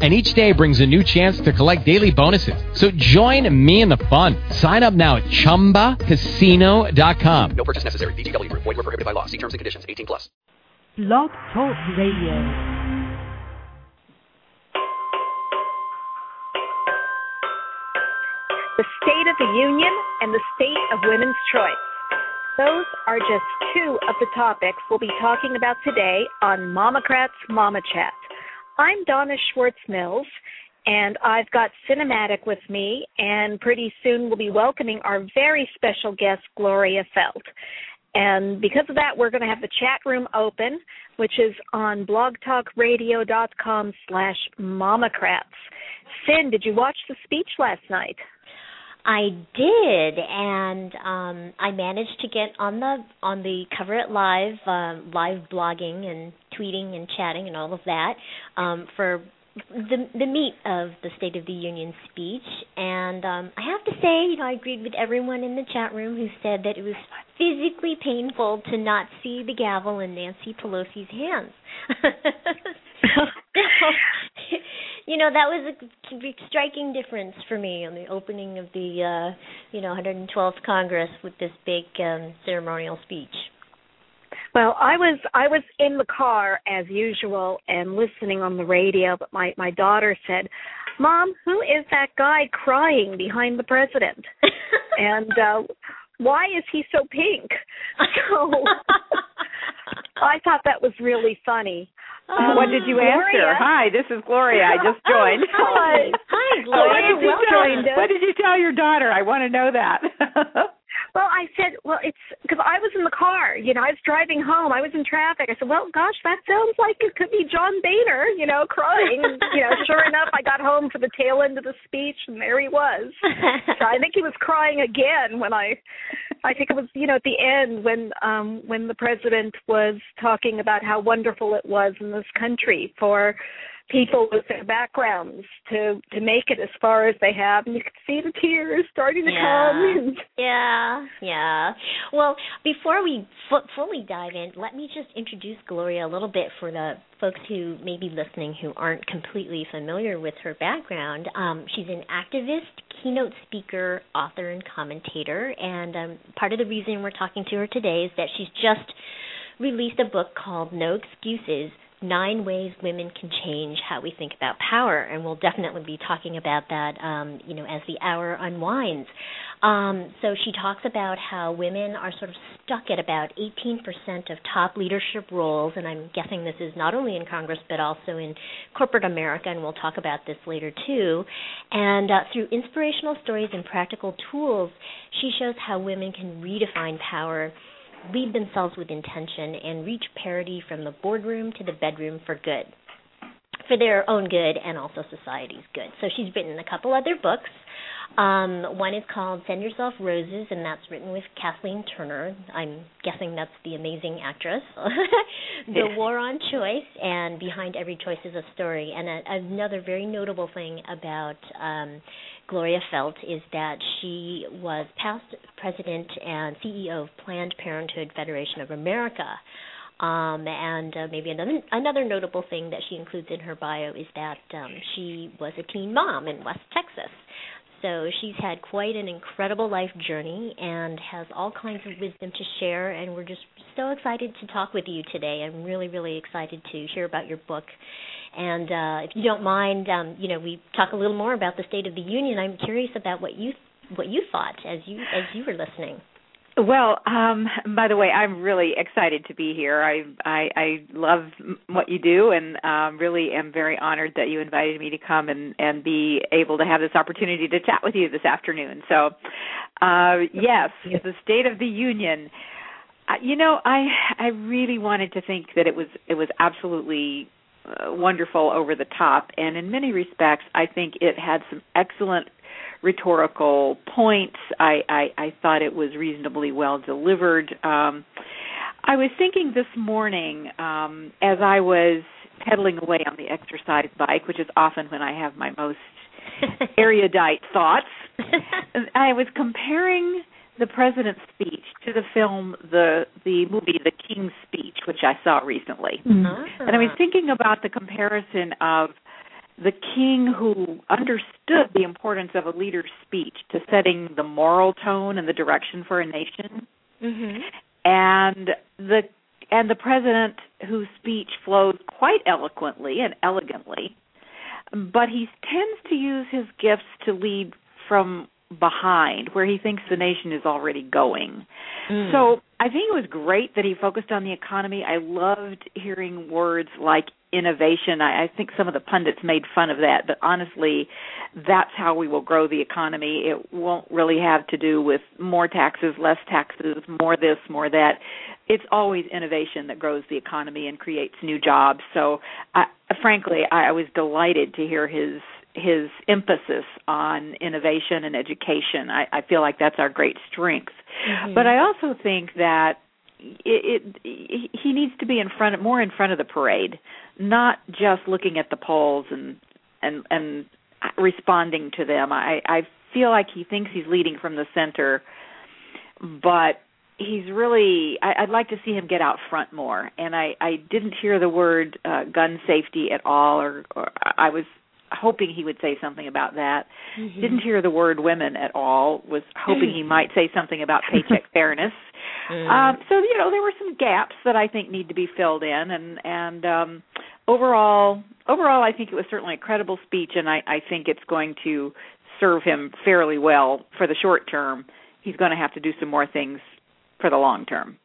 and each day brings a new chance to collect daily bonuses. So join me in the fun. Sign up now at ChumbaCasino.com. No purchase necessary. VGW Group. Void were prohibited by law. See terms and conditions. 18 plus. Blog Talk Radio. The State of the Union and the State of Women's Choice. Those are just two of the topics we'll be talking about today on MOMocrats Mama Chat. I'm Donna Schwartz Mills, and I've got Cynematic with me, and pretty soon we'll be welcoming our very special guest, Gloria Feldt. And because of that, we're going to have the chat room open, which is on blogtalkradio.com slash mamocrats. Cyn, did you watch the speech last night? I did, and um, I managed to get on the on the Cover It Live uh, live blogging and tweeting and chatting and all of that um, for the the meat of the State of the Union speech, and um, I have to say, you know, I agreed with everyone in the chat room who said that it was physically painful to not see the gavel in Nancy Pelosi's hands. you know that was a striking difference for me on the opening of the uh you know 112th congress with this big um ceremonial speech. Well i was i was in the car as usual and listening on the radio but my my daughter said mom who is that guy crying behind the president? And uh why is he so pink? So i thought that was really funny um, what did you answer? Hi, this is Gloria. I just joined. Hi. Hi, Gloria. What did, you Welcome. tell, what did you tell your daughter? I want to know that. Well, I said, well, it's because I was in the car. You know, I was driving home. I was in traffic. I said, well, gosh, that sounds like it could be John Boehner. You know, crying. you know, sure enough, I got home for the tail end of the speech, and there he was. so I think he was crying again when I, I think it was, you know, at the end when, um, when the president was talking about how wonderful it was in this country for people with their backgrounds to to make it as far as they have. And you can see the tears starting to yeah. come yeah. Yeah. Well before we f- fully dive in let me just introduce gloria a little bit for the folks who may be listening who aren't completely familiar with her background. Um, she's an activist keynote speaker author and commentator. And um, part of the reason we're talking to her today is that she's just released a book called no excuses nine ways women can change how we think about power and we'll definitely be talking about that um, you know as the hour unwinds. Um, so she talks about how women are sort of stuck at about 18% of top leadership roles and i'm guessing this is not only in congress but also in corporate america and we'll talk about this later too. And uh, through inspirational stories and practical tools she shows how women can redefine power lead themselves with intention, and reach parity from the boardroom to the bedroom for good, for their own good and also society's good. So she's written a couple other books. Um, one is called Send Yourself Roses, and that's written with Kathleen Turner. I'm guessing that's the amazing actress. the War on Choice, and Behind Every Choice is a Story. And a, another very notable thing about um, Gloria Feldt is that she was past president and CEO of Planned Parenthood Federation of America. Um, and uh, maybe another another notable thing that she includes in her bio is that um, she was a teen mom in West Texas. So she's had quite an incredible life journey and has all kinds of wisdom to share. And we're just so excited to talk with you today. I'm really, really excited to hear about your book. And uh, if you don't mind, um, you know, we talk a little more about the State of the Union. I'm curious about what you what you thought as you as you were listening. Well, um, by the way, I'm really excited to be here. I I, I love what you do, and um, really am very honored that you invited me to come and and be able to have this opportunity to chat with you this afternoon. So, uh, yes, the State of the Union. Uh, you know, I I really wanted to think that it was it was absolutely uh, wonderful over the top, and in many respects, I think it had some excellent rhetorical points. I, I, I thought it was reasonably well delivered. Um, I was thinking this morning um, as I was pedaling away on the exercise bike, which is often when I have my most erudite thoughts. I was comparing the president's speech to the film the the movie The King's Speech, which I saw recently. Mm-hmm. And I was thinking about the comparison of the king who understood the importance of a leader's speech to setting the moral tone and the direction for a nation Mhm. and the and the president whose speech flows quite eloquently and elegantly but he tends to use his gifts to lead from behind where he thinks the nation is already going Mm. so I think it was great that he focused on the economy. I loved hearing words like innovation. I, I think some of the pundits made fun of that, but honestly, that's how we will grow the economy. It won't really have to do with more taxes, less taxes, more this, more that. It's always innovation that grows the economy and creates new jobs. So, I, frankly, I, I was delighted to hear his his emphasis on innovation and education. I, I feel like that's our great strength. Mhm. But I also think that it, it he needs to be in front of, more in front of the parade, not just looking at the polls and and and responding to them. I I feel like he thinks he's leading from the center, but he's really I, I'd like to see him get out front more. And I I didn't hear the word uh, gun safety at all, or, or I was hoping he would say something about that. Mhm. Didn't hear the word women at all. Was hoping he might say something about paycheck fairness. Mm. Um, so you know there were some gaps that I think need to be filled in, and and um, overall overall I think it was certainly a credible speech, and I, I think it's going to serve him fairly well for the short term. He's going to have to do some more things for the long term.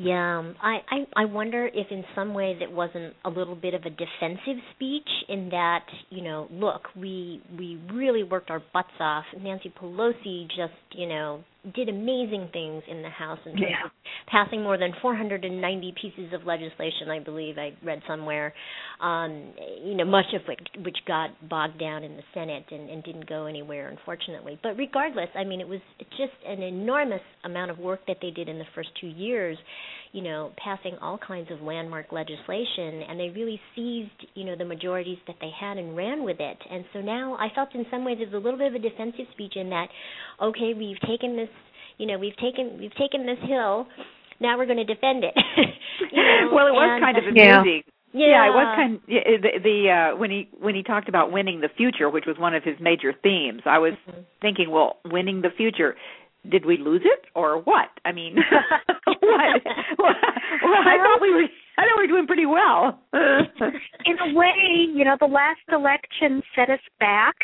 Yeah, um, I, I I wonder if in some ways it wasn't a little bit of a defensive speech in that you know look we we really worked our butts off. Nancy Pelosi just you know did amazing things in the House in terms Yeah. of passing more than 490 pieces of legislation. I believe I read somewhere, um, you know much of which which got bogged down in the Senate and, and didn't go anywhere unfortunately. But regardless, I mean it was just an enormous amount of work that they did in the first two years you know, passing all kinds of landmark legislation, and they really seized, you know, the majorities that they had and ran with it. And so now I felt in some ways it was a little bit of a defensive speech in that, okay, we've taken this, you know, we've taken we've taken this hill, now we're going to defend it. you know, well, it was and- kind of Yeah. amusing. yeah, it was kind yeah, the, the uh when he when he talked about winning the future, which was one of his major themes. I was Mhm. thinking, well, winning the future. Did we lose it or what? I mean, what? Well, I thought we were. I thought we were doing pretty well. in a way, you know, the last election set us back,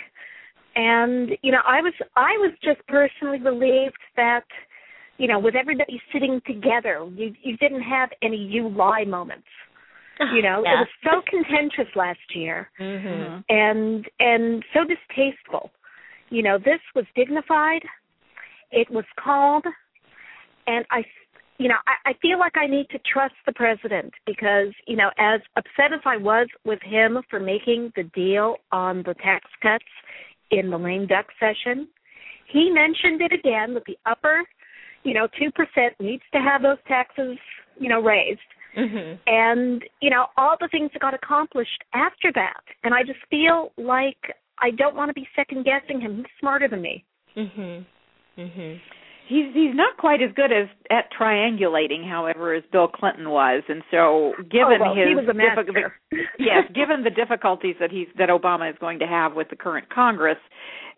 and you know, I was I was just personally relieved that, you know, with everybody sitting together, you you didn't have any you lie moments. You know, yeah. it was so contentious last year, Mhm. and and so distasteful. You know, this was dignified. It was calm, and I, you know, I, I feel like I need to trust the president because you know, as upset as I was with him for making the deal on the tax cuts in the lame duck session, he mentioned it again that the upper, you know, two percent needs to have those taxes, you know, raised Mhm. and you know all the things that got accomplished after that and i just feel like i don't want to be second guessing him he's smarter than me Mhm. Mhm. He's he's not quite as good as at triangulating, however, as Bill Clinton was, and so given oh, well, his he was a diffi- yes, given the difficulties that he's that Obama is going to have with the current Congress,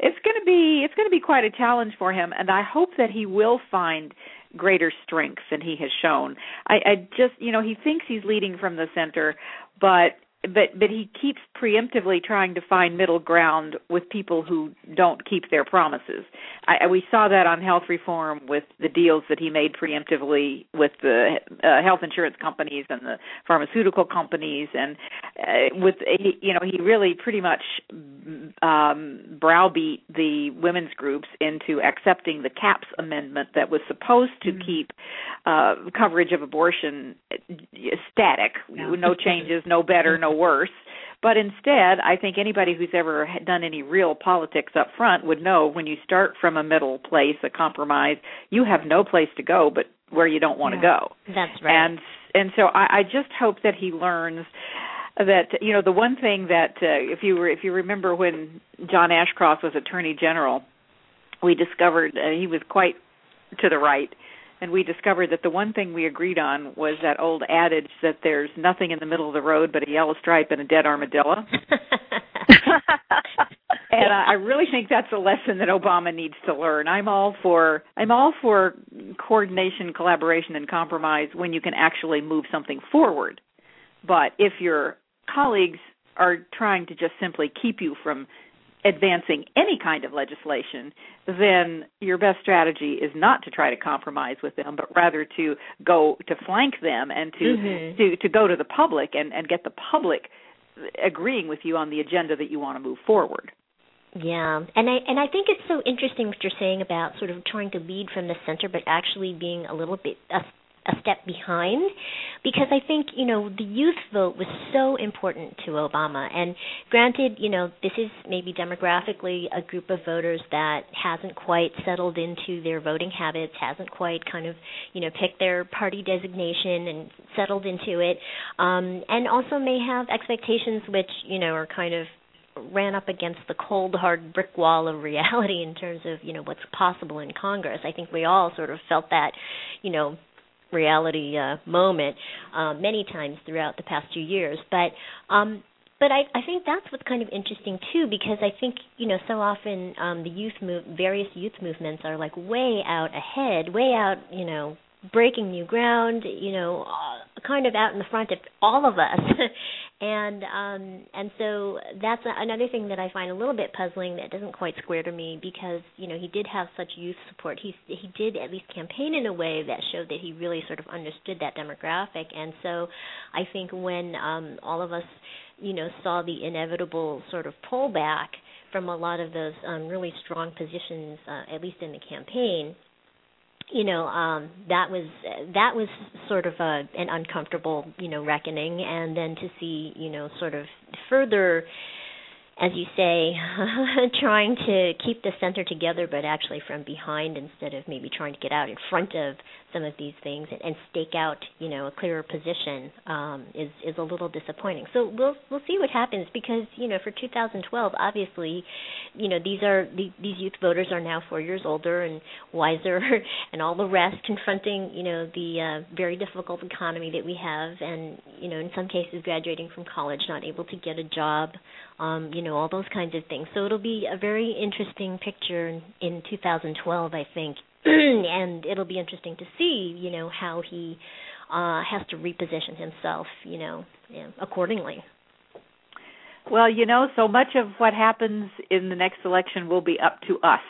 it's going to be it's going to be quite a challenge for him, and I hope that he will find greater strength than he has shown. I, I just you know he thinks he's leading from the center, but but but he keeps preemptively trying to find middle ground with people who don't keep their promises. I, we saw that on health reform with the deals that he made preemptively with the uh, health insurance companies and the pharmaceutical companies, and uh, with you know he really pretty much um, browbeat the women's groups into accepting the Capps amendment that was supposed to keep uh, coverage of abortion uh, static, Yeah. no changes, no better, no worse. But instead, I think anybody who's ever done any real politics up front would know when you start from a middle place, a compromise, you have no place to go but where you don't want yeah. to go. That's right. And and so I, I just hope that he learns that you know the one thing that uh, if you were if you remember when John Ashcroft was Attorney General, we discovered uh, he was quite to the right and we discovered that the one thing we agreed on was that old adage that there's nothing in the middle of the road but a yellow stripe and a dead armadillo. and I really think that's a lesson that Obama needs to learn. I'm all for I'm all for coordination, collaboration and compromise when you can actually move something forward. But if your colleagues are trying to just simply keep you from advancing any kind of legislation, then your best strategy is not to try to compromise with them, but rather to go to flank them and to mm-hmm. to to go to the public and and get the public agreeing with you on the agenda that you want to move forward. Yeah, and I and I think it's so interesting what you're saying about sort of trying to lead from the center, but actually being a little bit a a step behind because I think, you know, the youth vote was so important to Obama. And granted, you know, this is maybe demographically a group of voters that hasn't quite settled into their voting habits, hasn't quite kind of, you know, picked their party designation and settled into it. Um and also may have expectations which, you know, are kind of ran up against the cold hard brick wall of reality in terms of you know what's possible in congress i think we all sort of felt that you know reality uh, moment uh, many times throughout the past few years. But um, but I, I think that's what's kind of interesting too, because I think you know so often um, the youth move, various youth movements are like way out ahead, way out, you know, breaking new ground, you know, uh, kind of out in the front of all of us. and um and so that's another thing that I find a little bit puzzling that doesn't quite square to me because you know he did have such youth support. He he did at least campaign in a way that showed that he really sort of understood that demographic. And so I think when um all of us you know saw the inevitable sort of pullback from a lot of those um really strong positions uh, at least in the campaign you know um that was that was sort of a an uncomfortable you know reckoning. And then to see you know sort of further as you say, trying to keep the center together, but actually from behind instead of maybe trying to get out in front of some of these things and, and stake out, you know, a clearer position um, is is a little disappointing. So we'll we'll see what happens because you know for 2012, obviously, you know these are the, these youth voters are now four years older and wiser, and all the rest confronting you know the uh, very difficult economy that we have, and you know in some cases graduating from college, not able to get a job um, you know, all those kinds of things. So it'll be a very interesting picture in, in 2012, I think, and it'll be interesting to see, you know, how he uh, has to reposition himself, you know, yeah, accordingly. Well, you know, so much of what happens in the next election will be up to us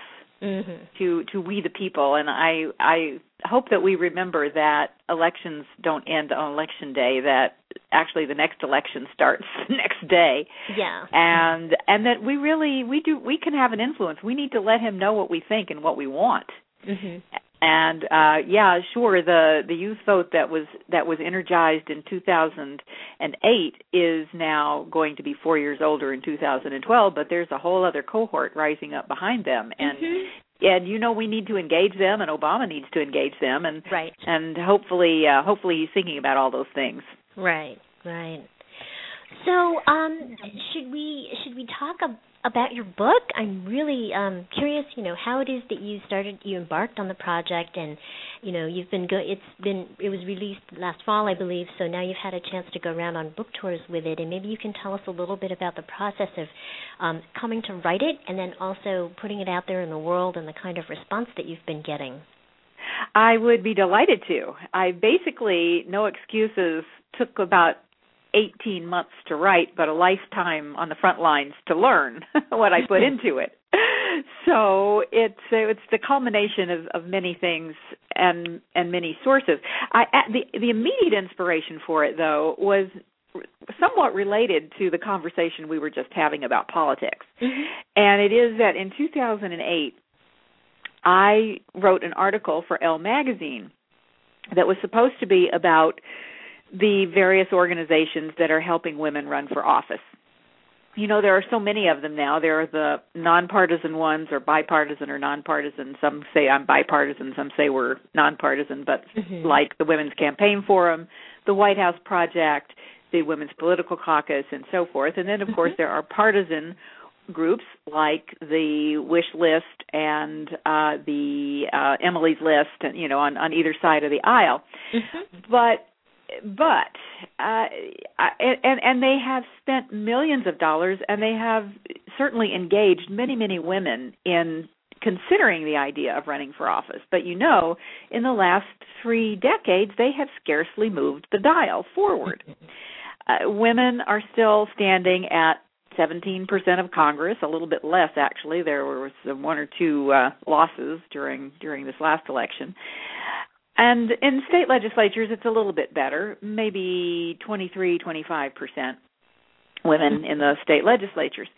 mm-hmm. to to we the people and i i hope that we remember that elections don't end on election day that actually the next election starts the next day. Yeah. And and that we really we do we can have an influence. We need to let him know what we think and what we want. Mm-hmm. and uh yeah sure the the youth vote that was that was energized in 2008 is now going to be 4 years older in 2012 but there's a whole other cohort rising up behind them. And mm-hmm. and you know we need to engage them and Obama needs to engage them and right. and hopefully uh hopefully he's thinking about all those things right right so um should we should we talk ab- about your book. I'm really um, curious, you know, how it is that you started, you embarked on the project, and you know, you've been go. It's been it was released last fall, I believe. So now you've had a chance to go around on book tours with it, and maybe you can tell us a little bit about the process of um, coming to write it, and then also putting it out there in the world and the kind of response that you've been getting. I would be delighted to. I basically, no excuses, took about 18 months to write, but a lifetime on the front lines to learn what I put into it. So it's it's the culmination of, of many things and and many sources. I the the immediate inspiration for it though was somewhat related to the conversation we were just having about politics. Mm-hmm. And it is that in 2008 I wrote an article for Elle magazine that was supposed to be about the various organizations that are helping women run for office. you know there are so many of them now there are the nonpartisan ones or bipartisan or nonpartisan some say i'm bipartisan some say we're nonpartisan but mm-hmm. like the women's campaign forum the white house project the women's political caucus and so forth and then of course Mm-hmm. there are partisan groups like the wish list and uh the uh emily's list and you know on on either side of the aisle. Mhm. but but uh and and they have spent millions of dollars and they have certainly engaged many many women in considering the idea of running for office. But you know in the last 3 decades they have scarcely moved the dial forward. Uh, women are still standing at 17% of Congress, a little bit less actually. There were some one or two uh, losses during during this last election. And in state legislatures it's a little bit better, maybe 23, 25% women in the state legislatures.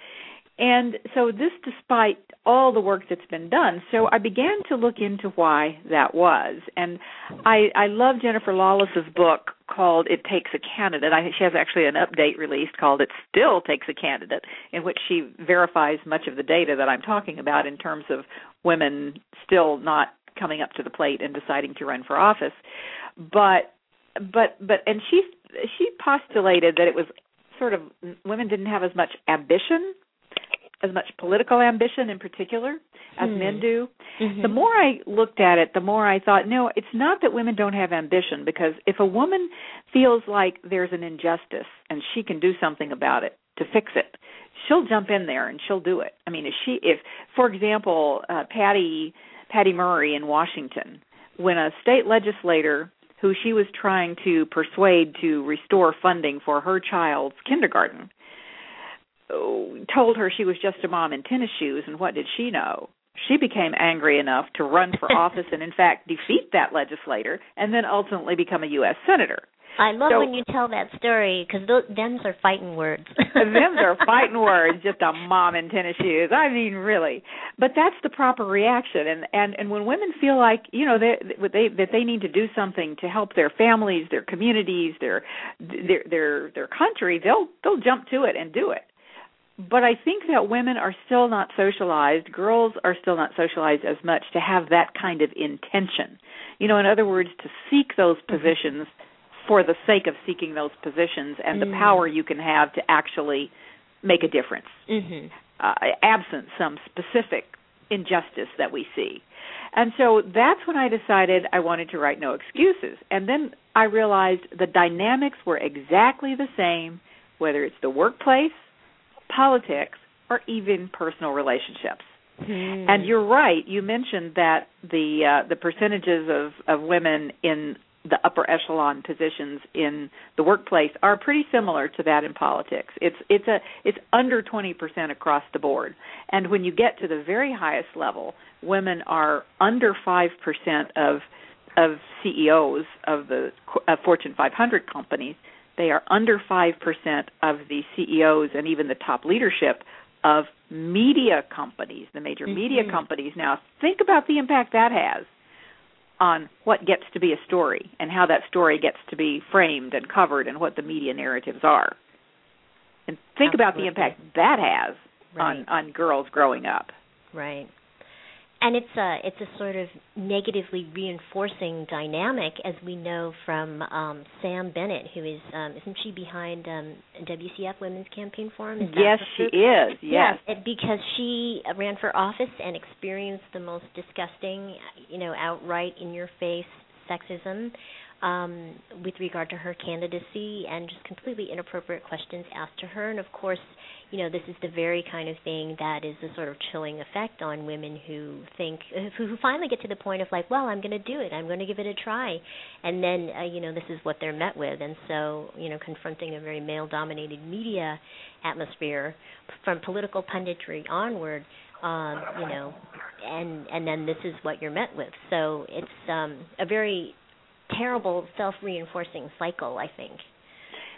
And so this despite all the work that's been done. So I began to look into why that was. And I I love Jennifer Lawless's book called It Takes a Candidate. I she has actually an update released called It Still Takes a Candidate in which she verifies much of the data that I'm talking about in terms of women still not coming up to the plate and deciding to run for office. But but but and she she postulated that it was sort of women didn't have as much ambition as much political ambition in particular as Hmm. men do. Mhm. The more I looked at it, the more I thought, no, it's not that women don't have ambition because if a woman feels like there's an injustice and she can do something about it to fix it, she'll jump in there and she'll do it. I mean, if she if for example, uh Patty Patty Murray in Washington, when a state legislator who she was trying to persuade to restore funding for her child's kindergarten told her she was just a mom in tennis shoes and what did she know she became angry enough to run for office and in fact defeat that legislator and then ultimately become a US senator I love So- when you tell that story because those them's are fighting words. Them's are fighting words, just a mom in tennis shoes. I mean, really. But that's the proper reaction, and and and when women feel like you know they they that they need to do something to help their families, their communities, their their their their country, they'll they'll jump to it and do it. But I think that women are still not socialized, girls are still not socialized as much to have that kind of intention. You know, in other words, to seek those positions for the sake of seeking those positions and the Mm. power you can have to actually make a difference, mhm. uh, absent some specific injustice that we see. And so that's when I decided I wanted to write No Excuses. And then I realized the dynamics were exactly the same, whether it's the workplace, politics, or even personal relationships. Hmm. And you're right. You mentioned that the uh, the percentages of of women in the upper echelon positions in the workplace are pretty similar to that in politics. It's it's a it's under 20% across the board. And when you get to the very highest level, women are under 5% of of CEOs of the uh, Fortune 500 companies. They are under 5% of the CEOs and even the top leadership of media companies, the major media Mhm. companies. Now, think about the impact that has on what gets to be a story and how that story gets to be framed and covered and what the media narratives are. And think about the impact that has Right. on on girls growing up. Right. And it's a it's a sort of negatively reinforcing dynamic, as we know from um, Sam Bennett, who is um, isn't she behind um, WCF Women's Campaign Forum? Yes, she is. Yes, it, because she ran for office and experienced the most disgusting, you know, outright in your face sexism um, with regard to her candidacy and just completely inappropriate questions asked to her. And of course, you know, this is the very kind of thing that is a sort of chilling effect on women who think, who, finally get to the point of like, well, I'm going to do it, I'm going to give it a try, and then, uh, you know, this is what they're met with. And so, you know, confronting a very male-dominated media atmosphere from political punditry onward um you know and and then this is what you're met with. So it's um a very terrible self-reinforcing cycle i think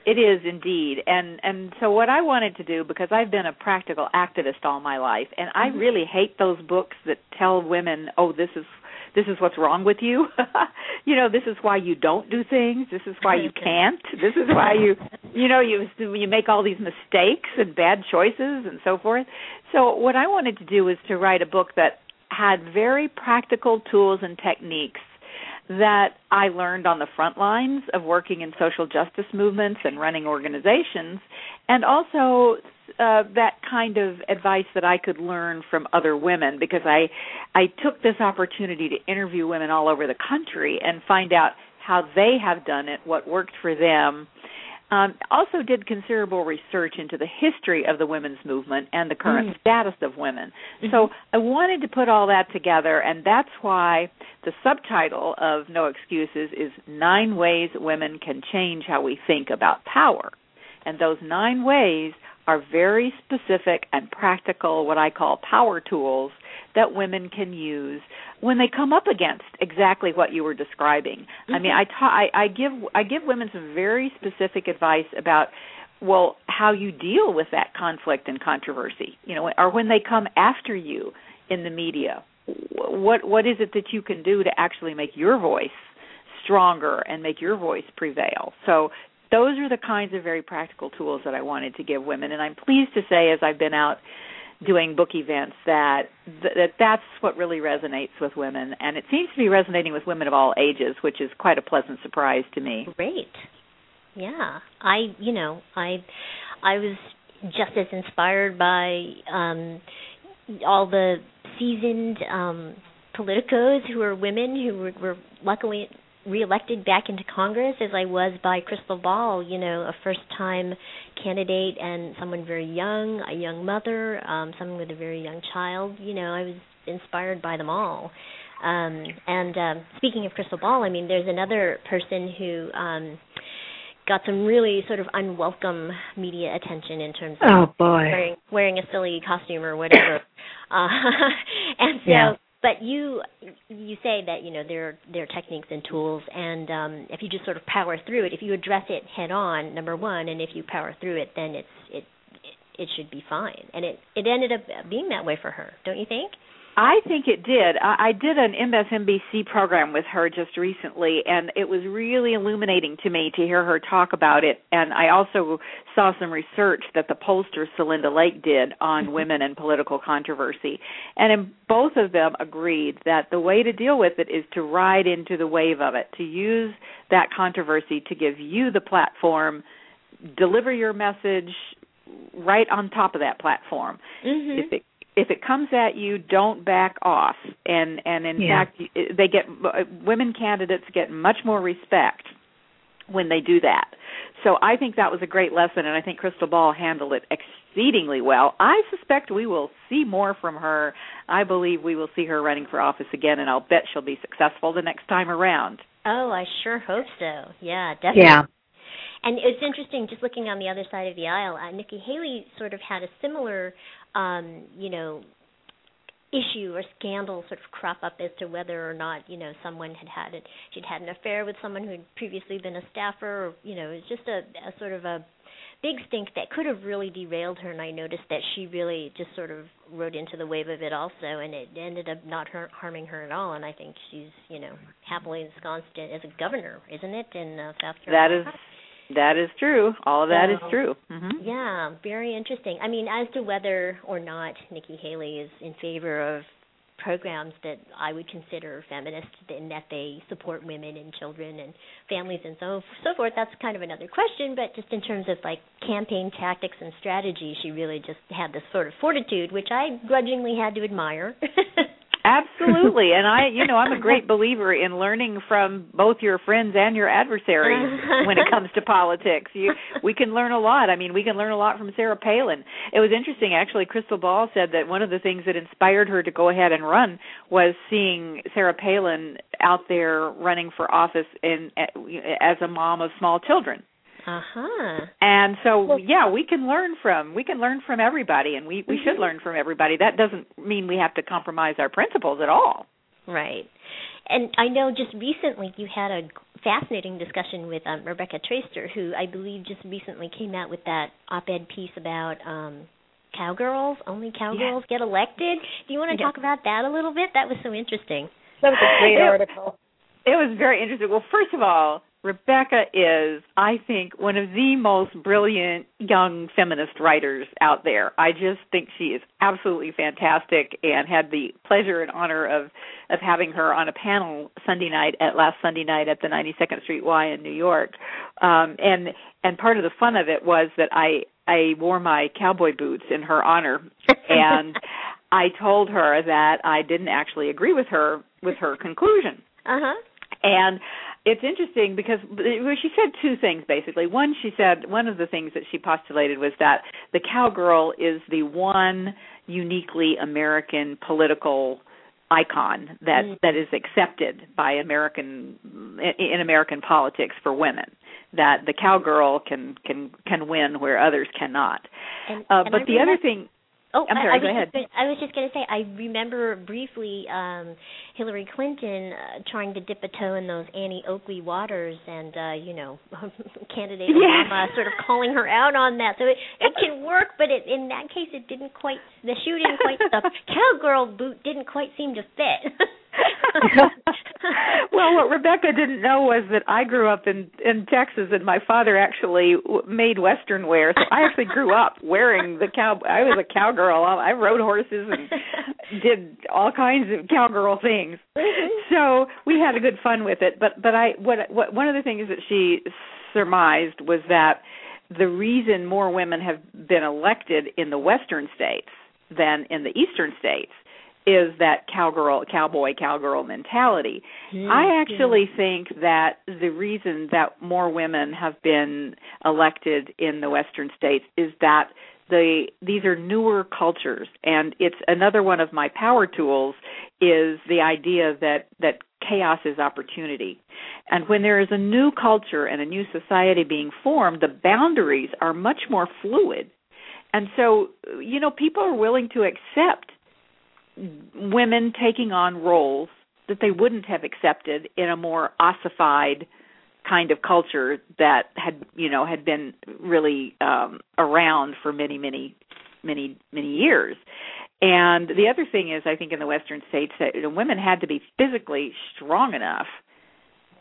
It is indeed. And and so what I wanted to do because I've been a practical activist all my life and I Mhm. really hate those books that tell women, "Oh, this is this is what's wrong with you." you know, this is why you don't do things. This is why you can't. This is why you you know, you you make all these mistakes and bad choices and so forth. So what I wanted to do was to write a book that had very practical tools and techniques that I learned on the front lines of working in social justice movements and running organizations, and also uh, that kind of advice that I could learn from other women because I I took this opportunity to interview women all over the country and find out how they have done it, what worked for them, um, also did considerable research into the history of the women's movement and the current mm. status of women. Mm-hmm. So I wanted to put all that together, and that's why the subtitle of No Excuses is Nine Ways Women Can Change How We Think About Power. And those nine ways are very specific and practical, what I call power tools that women can use when they come up against exactly what you were describing. Mm-hmm. I mean, I, ta- I I give I give women some very specific advice about well how you deal with that conflict and controversy, you know, or when they come after you in the media. What what is it that you can do to actually make your voice stronger and make your voice prevail? So those are the kinds of very practical tools that I wanted to give women. And I'm pleased to say as I've been out doing book events that that that's what really resonates with women. And it seems to be resonating with women of all ages which is quite a pleasant surprise to me. Great. Yeah. I you know i i was just as inspired by um all the seasoned um politicos who are women who were, were luckily reelected back into Congress as I was by Krystal Ball, you know, a first time candidate and someone very young, a young mother, um, someone with a very young child. You know, I was inspired by them all. Um, and um, speaking of Krystal Ball, I mean, there's another person who um, got some really sort of unwelcome media attention in terms of oh boy wearing wearing a silly costume or whatever. uh, and so. Yeah but you you say that you know there there are techniques and tools and um if you just sort of power through it if you address it head on number one and if you power through it then it's it it, it should be fine. And it it ended up being that way for her don't you think I think it did. I, I did an MSNBC program with her just recently, and it was really illuminating to me to hear her talk about it. And I also saw some research that the pollster Celinda Lake did on mm-hmm. women and political controversy. And in both of them agreed that the way to deal with it is to ride into the wave of it, to use that controversy to give you the platform, deliver your message right on top of that platform. Mm-hmm. If it if it comes at you, don't back off. And and in yeah. fact, they get women candidates get much more respect when they do that. So I think that was a great lesson, and I think Krystal Ball handled it exceedingly well. I suspect we will see more from her. I believe we will see her running for office again, and I'll bet she'll be successful the next time around. Oh, I sure hope so. Yeah, definitely. Yeah. And it's interesting, just looking on the other side of the aisle, uh, Nikki Haley sort of had a similar um, you know, issue or scandal sort of crop up as to whether or not you know someone had had it she'd had an affair with someone who had previously been a staffer or you know it's just a, a sort of a big stink that could have really derailed her and I noticed that she really just sort of rode into the wave of it also and it ended up not her, harming her at all and I think she's you know happily ensconced as a governor isn't it in uh, South Carolina? That is that is true. All of that so, is true. Mm-hmm. Yeah, very interesting. I mean, as to whether or not Nikki Haley is in favor of programs that I would consider feminist in that they support women and children and families and so so forth. That's kind of another question, but just in terms of like campaign tactics and strategy, she really just had this sort of fortitude, which I grudgingly had to admire. Absolutely. And I, you know, I'm a great believer in learning from both your friends and your adversaries when it comes to politics. You we can learn a lot. I mean, we can learn a lot from Sarah Palin. It was interesting actually Krystal Ball said that one of the things that inspired her to go ahead and run was seeing Sarah Palin out there running for office in as a mom of small children uh-huh. And so well, yeah, we can learn from we can learn from everybody and we we mm-hmm. should learn from everybody. That doesn't mean we have to compromise our principles at all. Right. And I know just recently you had a fascinating discussion with um, Rebecca Traister, who I believe just recently came out with that op-ed piece about um, cowgirls. Only cowgirls get elected. Do you want to talk about that a little bit? That was so interesting. That was a great article. It was very interesting. Well, first of all, Rebecca is, I think, one of the most brilliant young feminist writers out there. I just think she is absolutely fantastic and had the pleasure and honor of of having her on a panel Sunday night at last Sunday night at the 92nd Street Y in New York. Um and and part of the fun of it was that I I wore my cowboy boots in her honor and I told her that I didn't actually agree with her with her conclusion. Uh-huh. And it's interesting because she said two things basically. One, she said one of the things that she postulated was that the cowgirl is the one uniquely American political icon that Mm. that is accepted by American in American politics for women. That the cowgirl can can can win where others cannot. And, Uh, but the other thing Oh, I'm sorry, I, go was ahead. Gonna- I was just going to say, I remember briefly um Hillary Clinton uh, trying to dip a toe in those Annie Oakley waters, and uh, you know, candidate Yeah. Obama sort of calling her out on that. So it it can work, but it in that case, it didn't quite. The shoe didn't quite. the cowgirl boot didn't quite seem to fit. well, what Rebecca didn't know was that I grew up in in Texas, and my father actually w- made Western wear. So I actually grew up wearing the cow. I was a cowgirl. I rode horses and did all kinds of cowgirl things. Mm-hmm. So we had a good fun with it. But but I what what one of the things that she surmised was that the reason more women have been elected in the western states than in the eastern states is that cowgirl cowboy cowgirl mentality. I actually think that the reason that more women have been elected in the western states is that the these are newer cultures. And it's another one of my power tools is the idea that that chaos is opportunity. And when there is a new culture and a new society being formed the boundaries are much more fluid. And so you know people are willing to accept women taking on roles that they wouldn't have accepted in a more ossified kind of culture that had you know had been really um around for many many many many years. And the other thing is i think in the western states that women had to be physically strong enough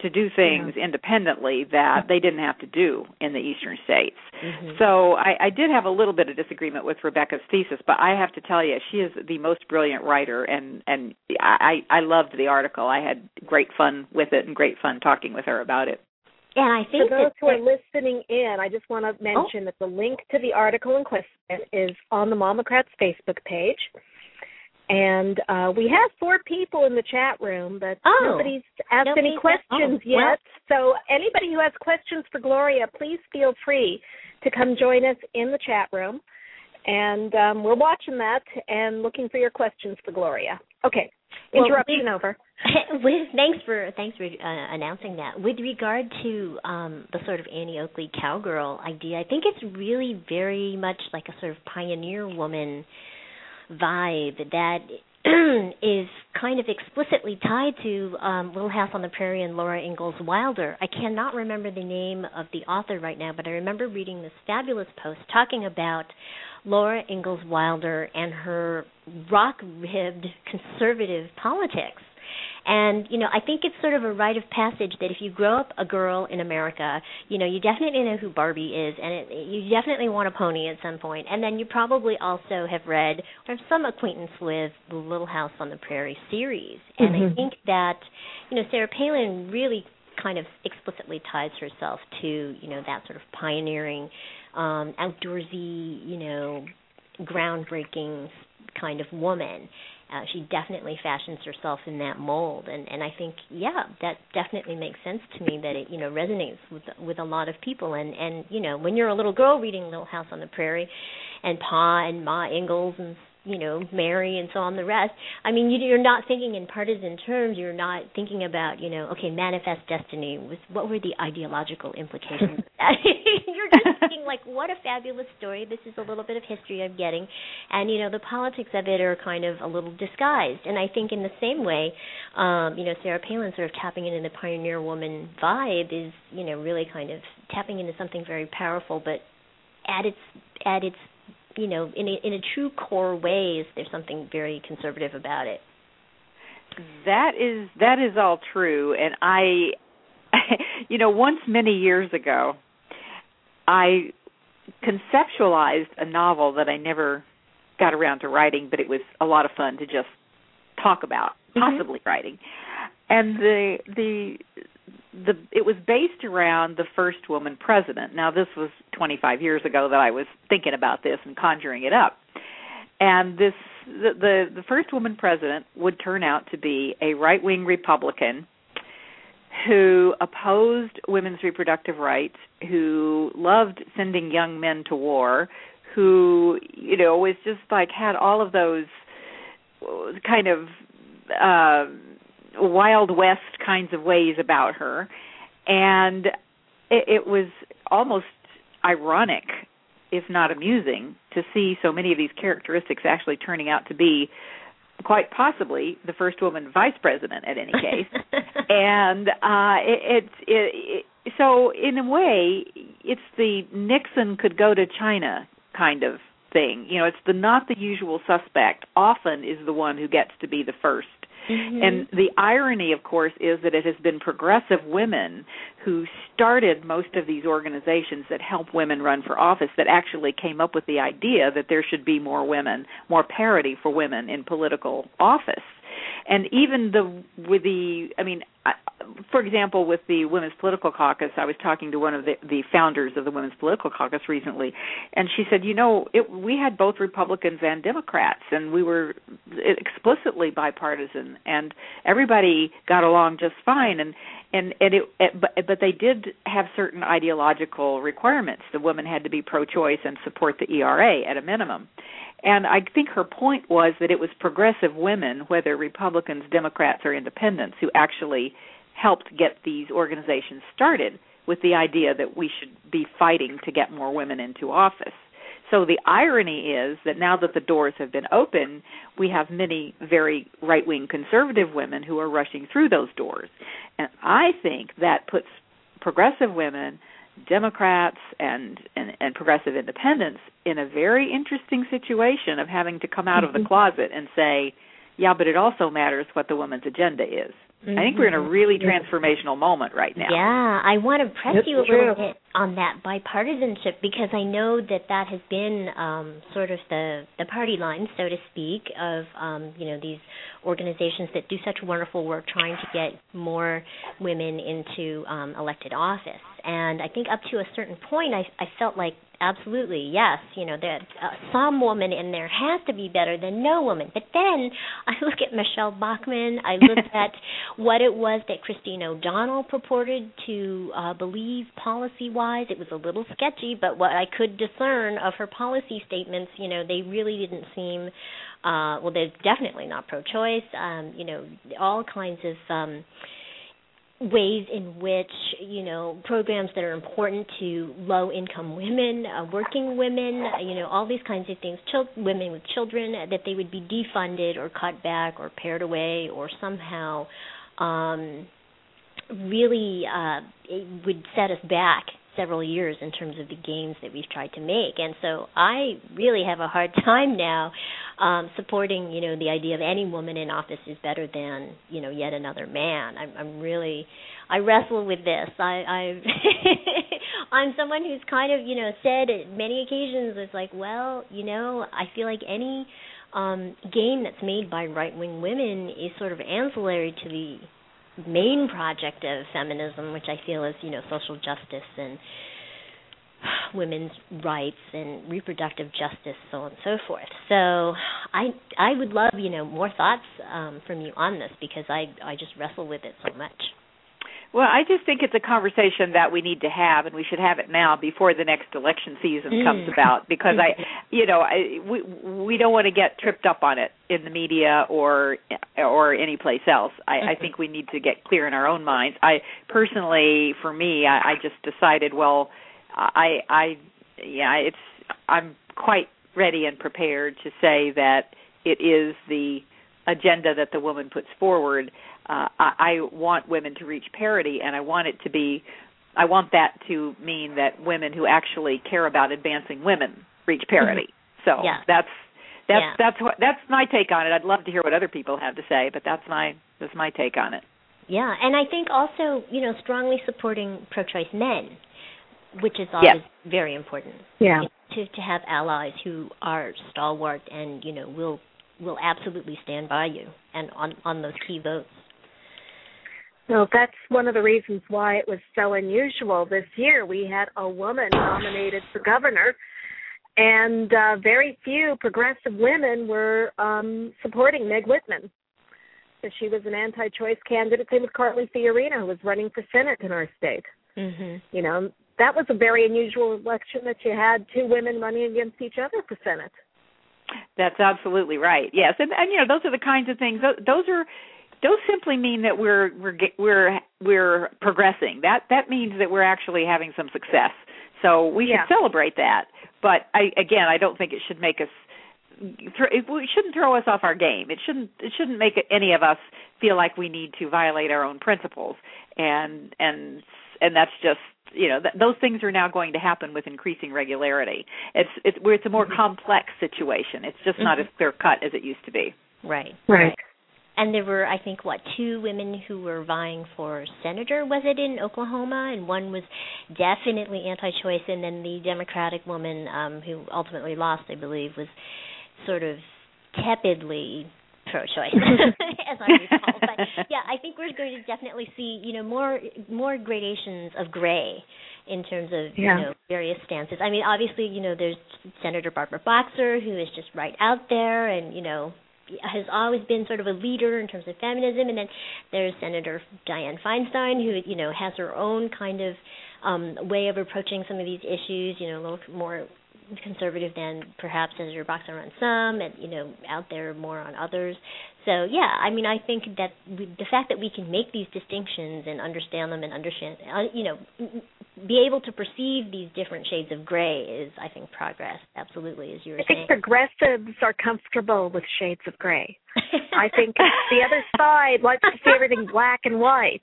to do things independently that they didn't have to do in the eastern states Mm-hmm. so I, I did have a little bit of disagreement with Rebecca's thesis, but I have to tell you, she is the most brilliant writer, and and I I loved the article. I had great fun with it and great fun talking with her about it. and I think For those that who are listening in, I just want to mention that the link to the article in question is on the Momocrats Facebook page. And uh, we have four people in the chat room, but Oh. nobody's asked Nobody's any questions oh, well. yet. So anybody who has questions for Gloria, please feel free to come join us in the chat room. And um, we're watching that and looking for your questions for Gloria. Okay, Well, interruption we- over. with thanks for thanks for uh, announcing that. With regard to um, the sort of Annie Oakley cowgirl idea, I think it's really very much like a sort of pioneer woman vibe that is kind of explicitly tied to um, Little House on the Prairie and Laura Ingalls Wilder. I cannot remember the name of the author right now, but I remember reading this fabulous post talking about Laura Ingalls Wilder and her rock-ribbed conservative politics. And you know, I think it's sort of a rite of passage that if you grow up a girl in America, you know, you definitely know who Barbie is, and it, you definitely want a pony at some point. And then you probably also have read or have some acquaintance with the Little House on the Prairie series. And I think that you know, Sarah Palin really kind of explicitly ties herself to you know that sort of pioneering, um, outdoorsy, you know, groundbreaking kind of woman. Uh, she definitely fashions herself in that mold, and and I think yeah, that definitely makes sense to me that it you know resonates with with a lot of people, and and you know when you're a little girl reading Little House on the Prairie, and Pa and Ma Ingalls and you know Mary and so on the rest. I mean, you, you're not thinking in partisan terms. You're not thinking about you know okay, manifest destiny. With what were the ideological implications? of that? you're just thinking like, what a fabulous story. This is a little bit of history I'm getting, and you know the politics of it are kind of a little disguised. And I think in the same way, um, you know Sarah Palin sort of tapping into the pioneer woman vibe is you know really kind of tapping into something very powerful, but at its at its you know in a in a true core ways there's something very conservative about it That is that is all true, and I you know, once many years ago, I conceptualized a novel that I never got around to writing, but it was a lot of fun to just talk about Mhm. possibly writing. And the the the it was based around the first woman president. Now this was 25 years ago that I was thinking about this and conjuring it up. And this the the, the first woman president would turn out to be a right-wing Republican who opposed women's reproductive rights, who loved sending young men to war, who you know was just like had all of those kind of uh wild west kinds of ways about her. And it, it was almost ironic if not amusing to see so many of these characteristics actually turning out to be quite possibly the first woman vice president at any case. And uh it, it's it, it so in a way it's the Nixon could go to China kind of thing. You know it's the not the usual suspect often is the one who gets to be the 1st Mhm. and the irony, of course, is that it has been progressive women who started most of these organizations that help women run for office that actually came up with the idea that there should be more women, more parity for women in political office. And even the with the, I mean, I- for example, with the Women's Political Caucus, I was talking to one of the, the founders of the Women's Political Caucus recently, and she said, you know, it, we had both Republicans and Democrats, and we were explicitly bipartisan, and everybody got along just fine. And and and it, it but but they did have certain ideological requirements. The women had to be pro-choice and support the ERA at a minimum. And I think her point was that it was progressive women, whether Republicans, Democrats, or Independents, who actually helped get these organizations started with the idea that we should be fighting to get more women into office. So the irony is that now that the doors have been open, we have many very right wing conservative women who are rushing through those doors. And I think that puts progressive women, Democrats, and, and, and progressive independents in a very interesting situation of having to come out of the closet and say, yeah, but it also matters what the woman's agenda is. I think we're in a really transformational moment right now. Yeah, I want to press It's you a true. little bit on that bipartisanship because I know that that has been um, sort of the the party line, so to speak, of um, you know these organizations that do such wonderful work trying to get more women into um, elected office. And I think up to a certain point, I, I felt like absolutely yes, you know that uh, some woman in there has to be better than no woman. But then I look at Michele Bachmann, I look at what it was that Christine O'Donnell purported to uh, believe policy wise. It was a little sketchy, but what I could discern of her policy statements, you know, they really didn't seem. Uh, well, they're definitely not pro-choice. Um, you know, all kinds of. Um, ways in which you know programs that are important to low income women uh, working women uh, you know all these kinds of things chil- women with children uh, that they would be defunded or cut back or pared away or somehow um really uh it would set us back several years in terms of the gains that we've tried to make. And so i really have a hard time now um supporting you know the idea of any woman in office is better than you know yet another man. I'm i'm really i wrestle with this. I i i'm someone who's kind of you know said many occasions it's like well you know i feel like any um gain that's made by right wing women is sort of ancillary to the main project of feminism which i feel is you know social justice and women's rights and reproductive justice, so on and so forth. So I I would love you know more thoughts um, from you on this because I I just wrestle with it so much. Well, I just think it's a conversation that we need to have, and we should have it now before the next election season Mm. comes about. Because I, you know, I, we we don't want to get tripped up on it in the media or or any place else. I, I Mhm. think we need to get clear in our own minds. I personally, for me, I, I just decided, well, I I yeah, it's I'm quite ready and prepared to say that it is the agenda that the woman puts forward. Uh, I, I want women to reach parity, and I want it to be. I want that to mean that women who actually care about advancing women reach parity. So Yeah. that's that's Yeah. that's what that's my take on it. I'd love to hear what other people have to say, but that's my that's my take on it. Yeah, and I think also, you know, strongly supporting pro-choice men, which is always Yes. very important. Yeah. To to have allies who are stalwart and you know will will absolutely stand by you and on on those key votes. Well, that's one of the reasons why it was so unusual this year. We had a woman nominated for governor, and uh, very few progressive women were um, supporting Meg Whitman. So she was an anti-choice candidate. Same with Carly Fiorina, who was running for Senate in our state. Mhm. You know, that was a very unusual election that you had two women running against each other for Senate. That's absolutely right. Yes, and and you know those are the kinds of things. Those are those simply mean that we're we're ge- we're we're progressing. That that means that we're actually having some success. So we Yeah. should celebrate that. But I again, I don't think it should make us. thro- It it shouldn't throw us off our game. It shouldn't. It shouldn't make any of us feel like we need to violate our own principles. And and and that's just you know th- those things are now going to happen with increasing regularity. It's it's where it's a more complex situation. It's just not Mhm. as clear cut as it used to be. Right. Right. And there were, I think, what two women who were vying for senator. Was it in Oklahoma? And one was definitely anti-choice, and then the Democratic woman um, who ultimately lost, I believe, was sort of tepidly pro-choice, as I recall. But yeah, I think we're going to definitely see, you know, more more gradations of gray in terms of Yeah. you know various stances. I mean, obviously, you know, there's Senator Barbara Boxer who is just right out there, and you know has always been sort of a leader in terms of feminism and then there's Senator Dianne Feinstein who you know has her own kind of um way of approaching some of these issues, you know, a little more conservative than perhaps Senator Boxer on some and you know out there more on others. So yeah, I mean I think that we, the fact that we can make these distinctions and understand them and understand uh, you know be able to perceive these different shades of gray is I think progress absolutely as you were I saying. think progressives are comfortable with shades of gray. I think the other side likes to see everything black and white.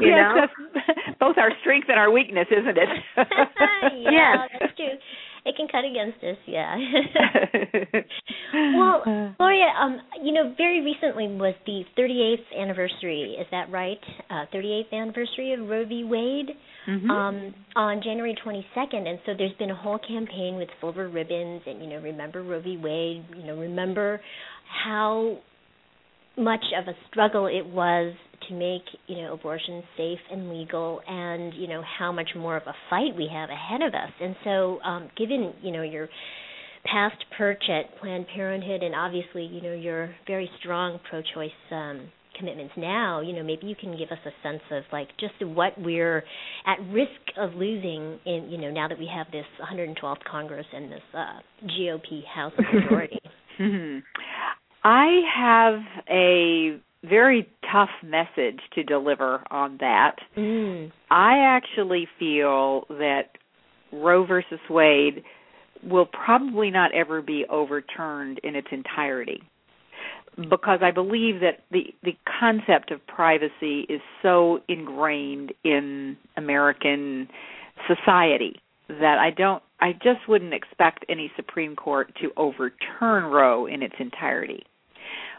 You yes, know? that's both our strength and our weakness, isn't it? yeah, Yes. that's true. It can cut against us, yeah. well, Gloria, um, you know, very recently was the 38th anniversary. Is that right? Uh, 38th anniversary of Roe v. Wade Mhm. um, on January 22nd, and so there's been a whole campaign with silver ribbons, and you know, remember Roe v. Wade. You know, remember how much of a struggle it was to make you know abortion safe and legal and you know how much more of a fight we have ahead of us and so um given you know your past perch at planned parenthood and obviously you know your very strong pro choice um commitments now you know maybe you can give us a sense of like just what we're at risk of losing in you know now that we have this 112th congress and this uh GOP house majority Mhm. I have a very tough message to deliver on that. mm. I actually feel that Roe versus Wade will probably not ever be overturned in its entirety because I believe that the the concept of privacy is so ingrained in American society that I don't I just wouldn't expect any Supreme Court to overturn Roe in its entirety.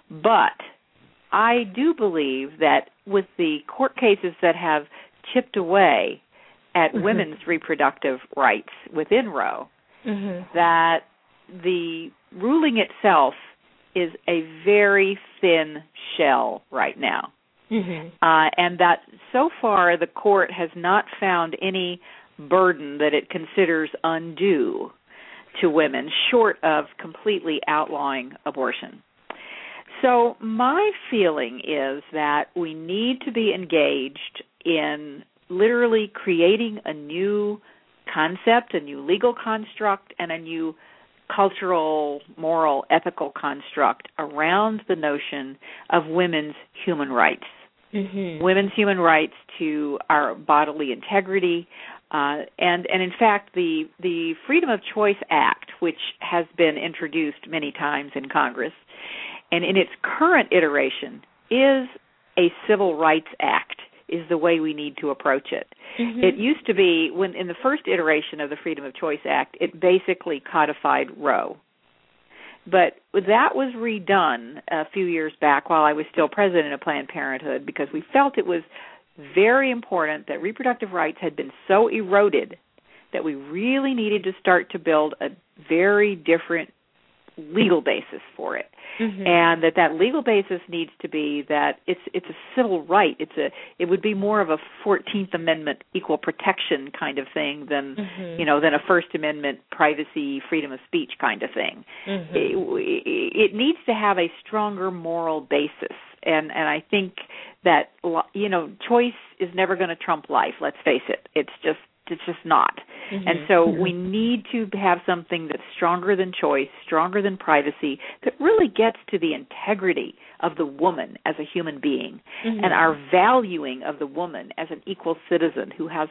But I do believe that with the court cases that have chipped away at Mhm. women's reproductive rights within Roe, Mhm. that the ruling itself is a very thin shell right now. Mhm. Uh, and that so far the court has not found any burden that it considers undue to women, short of completely outlawing abortion. So, my feeling is that we need to be engaged in literally creating a new concept, a new legal construct, and a new cultural, moral, ethical construct around the notion of women's human rights Mhm. women's human rights to our bodily integrity, uh, and and in fact the the Freedom of Choice Act, which has been introduced many times in Congress, and in its current iteration is a civil rights act is the way we need to approach it. Mhm. It used to be when in the first iteration of the Freedom of Choice Act, it basically codified Roe. but that was redone a few years back while I was still president of Planned Parenthood because we felt it was very important that reproductive rights had been so eroded that we really needed to start to build a very different legal basis for it Mm-hmm. and that that legal basis needs to be that it's it's a civil right it's a it would be more of a 14th amendment equal protection kind of thing than Mhm. you know than a first amendment privacy freedom of speech kind of thing Mhm. it, it needs to have a stronger moral basis and and I think that you know choice is never going to trump life let's face it it's just it's just not and Mhm. so we need to have something that's stronger than choice stronger than privacy that really gets to the integrity of the woman as a human being Mhm. and our valuing of the woman as an equal citizen who has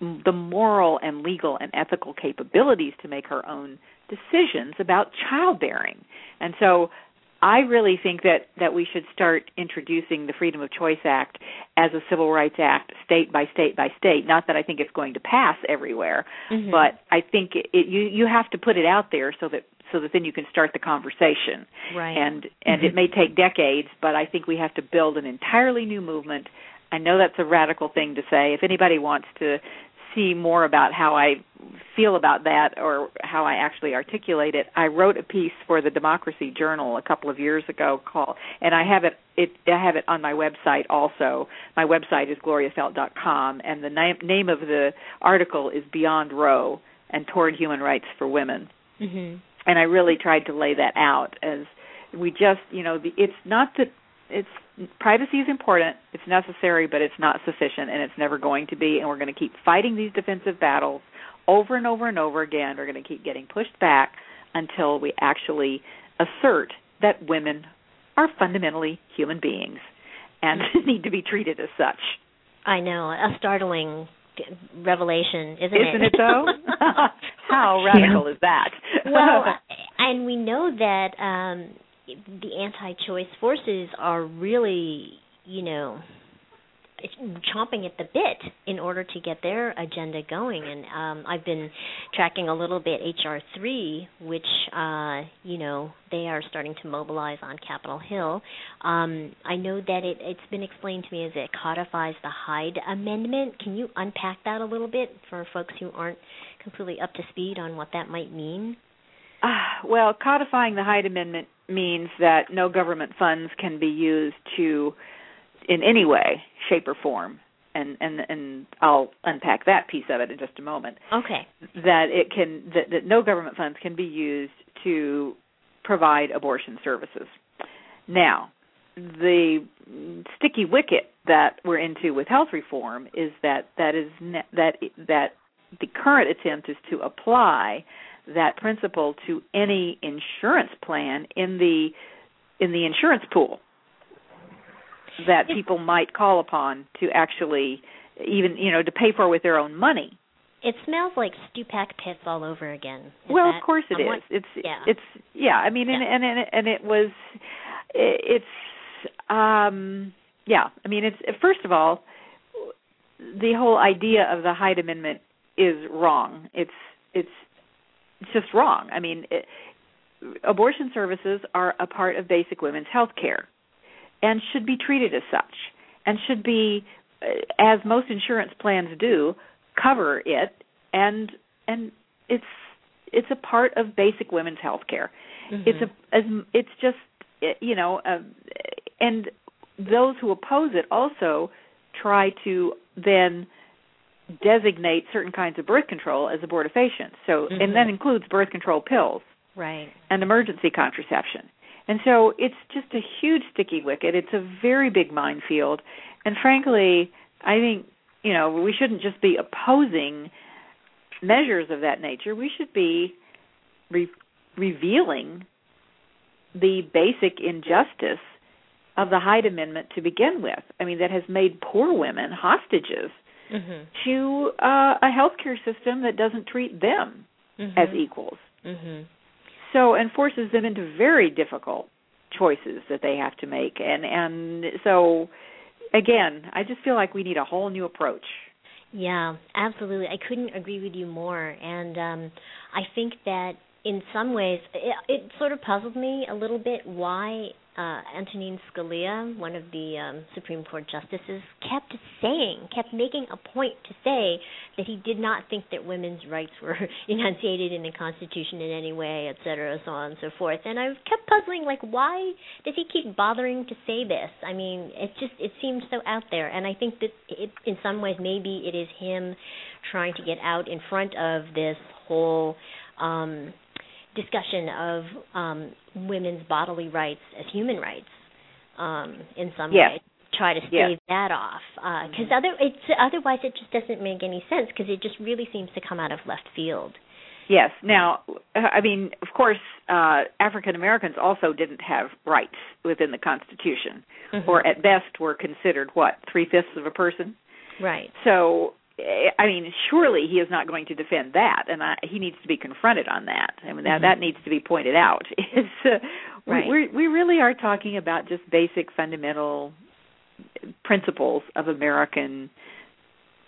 the moral and legal and ethical capabilities to make her own decisions about childbearing. And so I really think that that we should start introducing the Freedom of Choice Act as a civil rights act state by state by state. Not that I think it's going to pass everywhere, Mhm. but I think it, it you you have to put it out there so that so that then you can start the conversation right. and and it may take decades but i think we have to build an entirely new movement i know that's a radical thing to say if anybody wants to see more about how i feel about that or how i actually articulate it. I wrote a piece for the democracy journal a couple of years ago called and i have it it i have it on my website also. My website is gloriafeldt.com and the name name of the article is beyond roe and toward human rights for women. Mhm. and I really tried to lay that out as we just, you know, the, it's not that it's privacy is important, it's necessary, but it's not sufficient, and it's never going to be. And we're going to keep fighting these defensive battles over and over and over again. We're going to keep getting pushed back until we actually assert that women are fundamentally human beings and need to be treated as such. I know a startling revelation, isn't it? Isn't it though? How radical is that? well, and we know that um the anti-choice forces are really, you know, chomping at the bit in order to get their agenda going. And um I've been tracking a little bit HR3 which uh you know they are starting to mobilize on Capitol Hill. Um I know that it it's been explained to me as it codifies the Hyde amendment. Can you unpack that a little bit for folks who aren't completely up to speed on what that might mean well, codifying the Hyde Amendment means that no government funds can be used to, in any way, shape, or form, and and and I'll unpack that piece of it in just a moment. okay That it can that, that no government funds can be used to provide abortion services. Now, the sticky wicket that we're into with health reform is that that is ne- that that the current attempt is to apply that principle to any insurance plan in the in the insurance pool that people might call upon to actually even you know to pay for with their own money. It smells like Stupak Pitts all over again. Is well, of course it is. It's yeah. it's yeah. I mean, and Yeah. and and, and it was it's um yeah. I mean, it's first of all the whole idea of the Hyde Amendment is wrong. It's it's it's just wrong. I mean, it, abortion services are a part of basic women's health care and should be treated as such and should be uh, as most insurance plans do cover it and and it's it's a part of basic women's health care Mm-hmm. it's a as it's just uh, you know uh, and those who oppose it also try to then designate certain kinds of birth control as abortifacients so Mhm. and that includes birth control pills right. and emergency contraception. And so it's just a huge sticky wicket. It's a very big minefield. And frankly, I think, you know, we shouldn't just be opposing measures of that nature. We should be re- revealing the basic injustice of the Hyde Amendment to begin with. I mean, that has made poor women hostages Mhm. to uh, a healthcare system that doesn't treat them Mhm. as equals Mhm. so and forces them into very difficult choices that they have to make and and so again i just feel like we need a whole new approach Yeah, absolutely. I couldn't agree with you more. And um I think that in some ways, it, it sort of puzzled me a little bit why uh, Antonin Scalia, one of the um, Supreme Court justices, kept saying, kept making a point to say that he did not think that women's rights were enunciated in the Constitution in any way, et cetera, so on and so forth. And I kept puzzling, like, why does he keep bothering to say this? I mean, it just it seems so out there, and I think that it, in some ways maybe it is him trying to get out in front of this whole. Um, discussion of um, women's bodily rights as human rights um, in some yes. way. Try to stave yes. that off because uh, other it's otherwise it just doesn't make any sense because it just really seems to come out of left field. Yes. Now, I mean, of course, uh, African Americans also didn't have rights within the Constitution, mm-hmm. or at best were considered what three fifths of a person. Right. So I mean, surely he is not going to defend that, and I, he needs to be confronted on that. I mean, that mm-hmm. that needs to be pointed out. Is uh, right. we we really are talking about just basic fundamental principles of American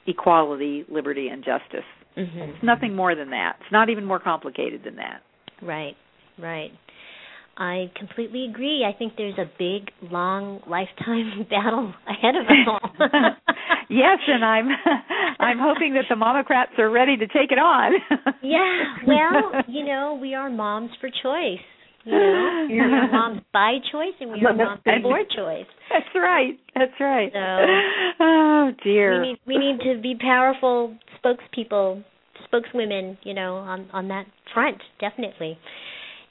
equality, liberty, and justice. Mm-hmm. It's nothing more than that. It's not even more complicated than that. Right. Right. I completely agree. I think there's a big, long lifetime battle ahead of us all. yes, and I'm I'm hoping that the momocrats are ready to take it on. yeah, well, you know, we are moms for choice. You know, we are moms by choice, and we are moms for choice. That's right. That's right. So, oh dear. We need we need to be powerful spokespeople, spokeswomen. You know, on on that front, definitely.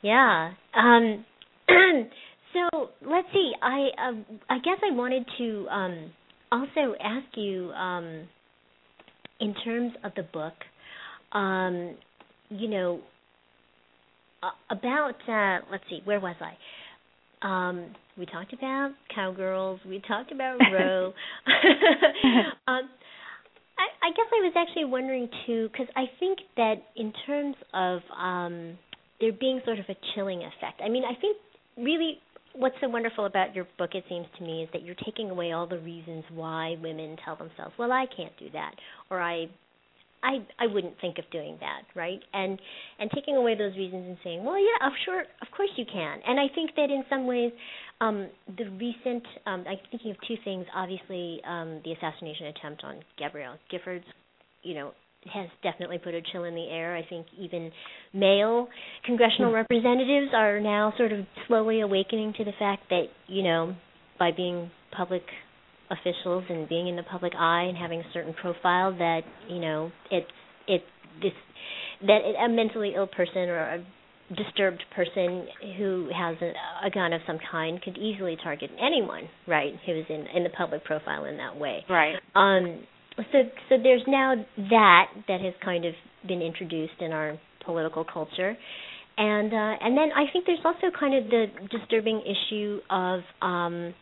Yeah. Um, so let's see. I uh, I guess I wanted to um, also ask you um, in terms of the book. Um, you know about uh, let's see, where was I? Um, we talked about cowgirls. We talked about Roe. um, I, I guess I was actually wondering too, because I think that in terms of um, there being sort of a chilling effect. I mean, I think really what's so wonderful about your book it seems to me is that you're taking away all the reasons why women tell themselves, "Well, I can't do that," or "I I I wouldn't think of doing that, right? And and taking away those reasons and saying, well, yeah, of sure, of course you can. And I think that in some ways, um, the recent, um, I'm thinking of two things. Obviously, um, the assassination attempt on Gabrielle Giffords, you know, has definitely put a chill in the air. I think even male congressional Hmm. representatives are now sort of slowly awakening to the fact that, you know, by being public officials and being in the public eye and having a certain profile that, you know, it's it's this that a mentally ill person or a disturbed person who has a, a gun of some kind could easily target anyone, right, who is in in the public profile in that way. Right. Um so so there's now that that has kind of been introduced in our political culture and uh and then i think there's also kind of the disturbing issue of um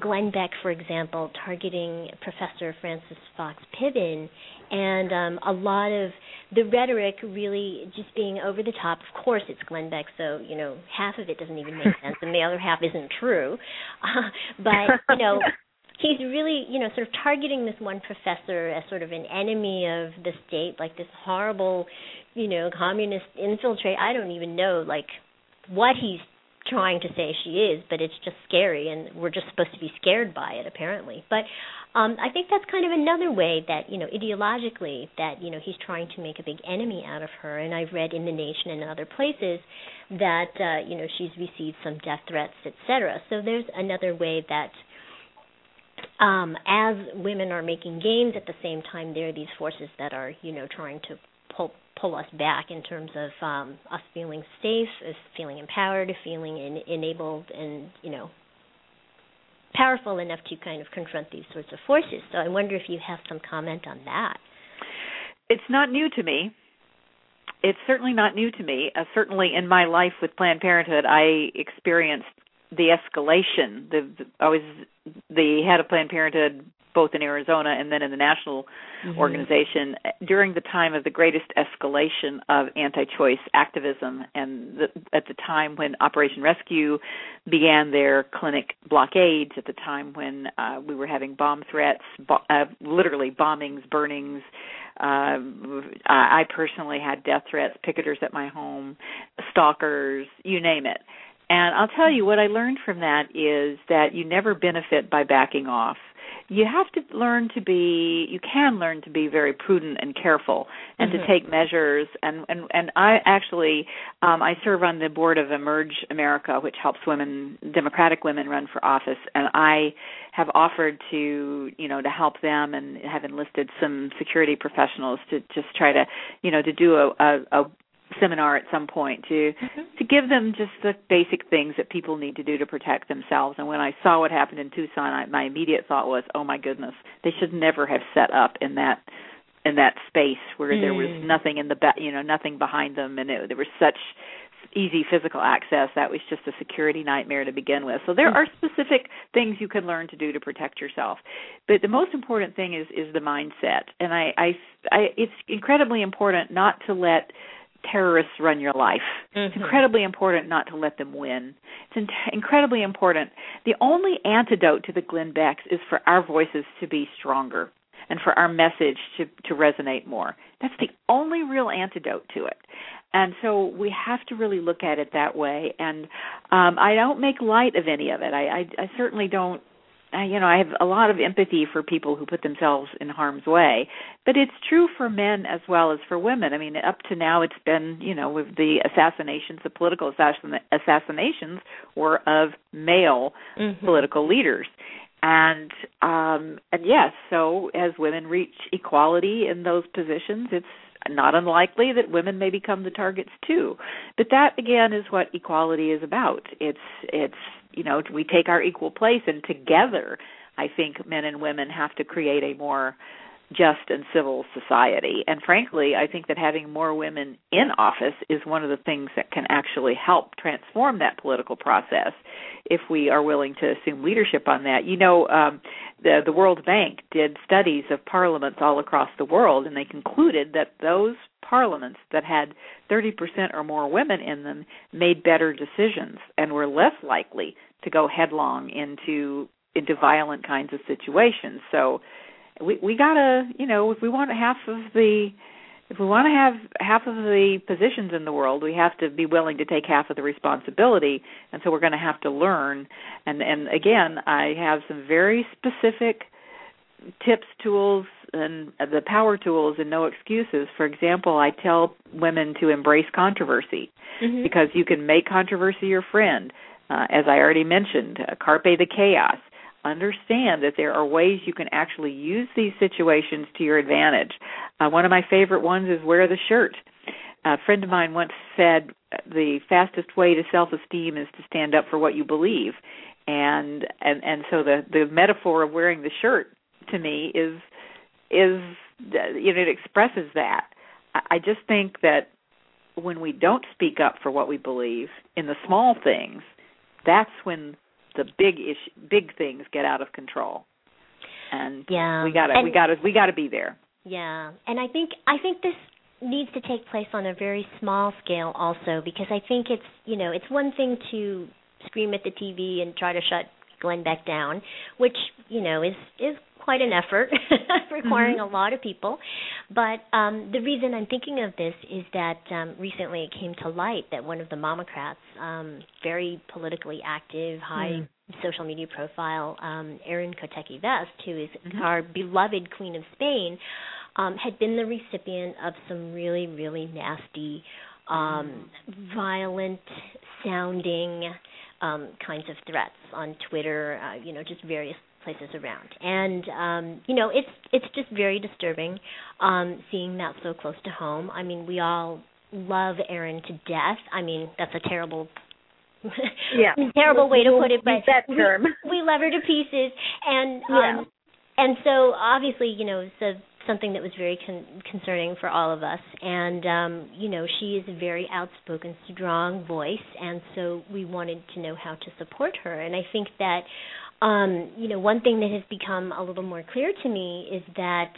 Glenn Beck, for example, targeting Professor Frances Fox Piven, and um, a lot of the rhetoric really just being over the top. Of course, it's Glenn Beck, so you know half of it doesn't even make sense, and the other half isn't true. Uh, but you know, he's really you know sort of targeting this one professor as sort of an enemy of the state like this horrible you know communist infiltrate. I don't even know like what he's trying to say she is but it's just scary and we're just supposed to be scared by it apparently. But um i think that's kind of another way that you know ideologically that you know he's trying to make a big enemy out of her. And i've read in the nation and other places that uh you know she's received some death threats etc so there's another way that um, as women are making gains, at the same time there are these forces that are, you know, trying to pull pull us back in terms of um, us feeling safe, us feeling empowered, feeling in, enabled, and you know, powerful enough to kind of confront these sorts of forces. So I wonder if you have some comment on that. It's not new to me. It's certainly not new to me. Uh, certainly in my life with Planned Parenthood, I experienced the escalation. The, the I was the head of Planned Parenthood both in Arizona and then in the national Mm-hmm. organization during the time of the greatest escalation of anti-choice activism and the, at the time when Operation Rescue began their clinic blockades at the time when uh, we were having bomb threats bo- uh, literally bombings burnings Uh, I personally had death threats, picketers at my home, stalkers, you name it. And I'll tell you what I learned from that is that you never benefit by backing off. You have to learn to be you can learn to be very prudent and careful and mm-hmm. to take measures. And and and I actually um I serve on the board of Emerge America which helps women democratic women run for office. And I have offered to you know to help them and have enlisted some security professionals to just try to you know to do a a, a seminar at some point to mm-hmm. to give them just the basic things that people need to do to protect themselves. And when I saw what happened in Tucson, I, my immediate thought was, "Oh my goodness, they should never have set up in that in that space where mm. there was mm. nothing in the ba- you know nothing behind them, and it, there was such easy physical access that was just a security nightmare to begin with so there mm. are specific things you can learn to do to protect yourself but the most important thing is is the mindset and i i, I it's incredibly important not to let terrorists run your life. Mm-hmm. It's incredibly important not to let them win. It's in- incredibly important. The only antidote to the Glenn Becks is for our voices to be stronger and for our message to, to resonate more. That's the only real antidote to it. And so we have to really look at it that way. And um, I don't make light of any of it. I, I, I certainly don't you know, I have a lot of empathy for people who put themselves in harm's way, but it's true for men as well as for women. I mean, up to now, it's been, you know, with the assassinations, the political assassin- assassinations were of male mm-hmm. political leaders, and um, and yes, so as women reach equality in those positions, it's not unlikely that women may become the targets too. But that again is what equality is about. It's it's you know we take our equal place and together I think men and women have to create a more just and civil society. And frankly, I think that having more women in office is one of the things that can actually help transform that political process if we are willing to assume leadership on that. You know, um, the the World Bank did studies of parliaments all across the world and they concluded that those parliaments that had 30% or more women in them made better decisions and were less likely to go headlong into into violent kinds of situations. So we we gotta you know if we want half of the if we want to have half of the positions in the world, we have to be willing to take half of the responsibility, and so we're going to have to learn. And and again, I have some very specific tips, tools, and the power tools, and no excuses. For example, I tell women to embrace controversy mm-hmm. because you can make controversy your friend. Uh, as I already mentioned, uh, carpe the chaos understand that there are ways you can actually use these situations to your advantage. Uh, one of my favorite ones is wear the shirt. A friend of mine once said the fastest way to self-esteem is to stand up for what you believe, and and and so the the metaphor of wearing the shirt to me is is you know it expresses that. I just think that when we don't speak up for what we believe in the small things, that's when the big issue, big things get out of control. And yeah, we gotta, we gotta, we gotta be there. Yeah, and I think I think this needs to take place on a very small scale also because I think it's you know it's one thing to scream at the TV and try to shut Glenn Beck down, which you know is is quite an effort, requiring mm-hmm. a lot of people. But um, the reason I'm thinking of this is that um, recently it came to light that one of the Momocrats, um, very politically active, high mm. social media profile, um, Erin Kotecki Vest, who is mm-hmm. our beloved Queen of Spain, um, had been the recipient of some really, really nasty, um, violent sounding um, kinds of threats on Twitter, uh, you know, just various places around. And um, you know, it's it's just very disturbing um, seeing that so close to home. I mean, we all love Erin to death. I mean, that's a terrible yeah. terrible way to put it, but that term. We, we love her to pieces and yeah. um and so obviously, you know, so something that was very con- concerning for all of us. And um, you know, she is a very outspoken, strong voice, and so we wanted to know how to support her. And I think that um, you know, one thing that has become a little more clear to me is that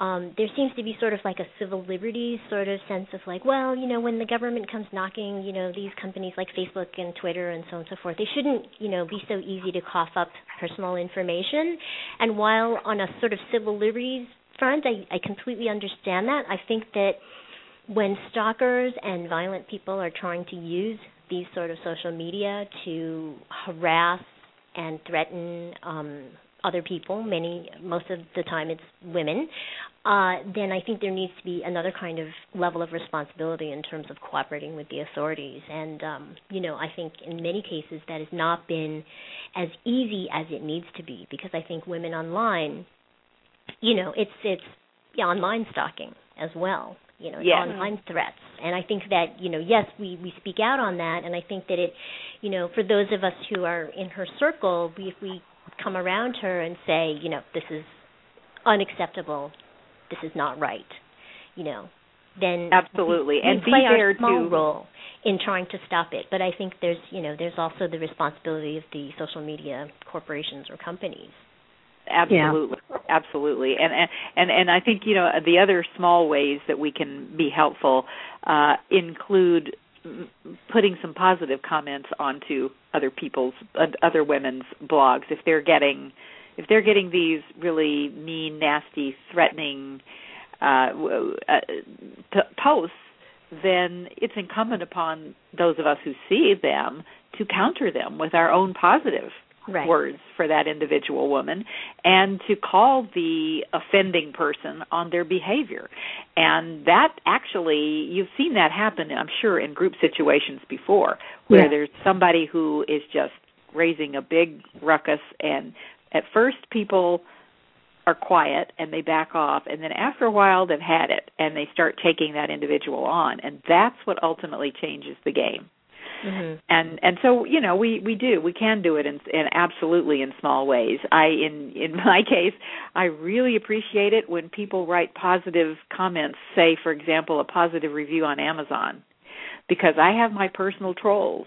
um, there seems to be sort of like a civil liberties sort of sense of like, well, you know, when the government comes knocking, you know, these companies like Facebook and Twitter and so on and so forth, they shouldn't, you know, be so easy to cough up personal information. And while on a sort of civil liberties front, I, I completely understand that. I think that when stalkers and violent people are trying to use these sort of social media to harass and threaten um, other people, many most of the time it's women, uh, then I think there needs to be another kind of level of responsibility in terms of cooperating with the authorities. And um, you know, I think in many cases that has not been as easy as it needs to be because I think women online, you know, it's it's yeah, online stalking as well. You know, Yes. online threats, and I think that you know, yes, we we speak out on that, and I think that it, you know, for those of us who are in her circle, we, if we come around her and say, you know, this is unacceptable, this is not right, you know, then Absolutely. we, And we be play there our small to- role in trying to stop it. But I think there's, you know, there's also the responsibility of the social media corporations or companies. Absolutely, absolutely, and and and I think you know the other small ways that we can be helpful uh, include putting some positive comments onto other people's other women's blogs. If they're getting if they're getting these really mean, nasty, threatening uh, uh, p- posts, then it's incumbent upon those of us who see them to counter them with our own positive Right. words for that individual woman and to call the offending person on their behavior. And that actually, you've seen that happen, I'm sure, in group situations before, where Yeah. there's somebody who is just raising a big ruckus, and at first people are quiet and they back off and then after a while they've had it and they start taking that individual on and that's what ultimately changes the game Mm-hmm. and and so you know we we do we can do it in, in absolutely in small ways i in in my case i really appreciate it when people write positive comments say for example a positive review on amazon because i have my personal trolls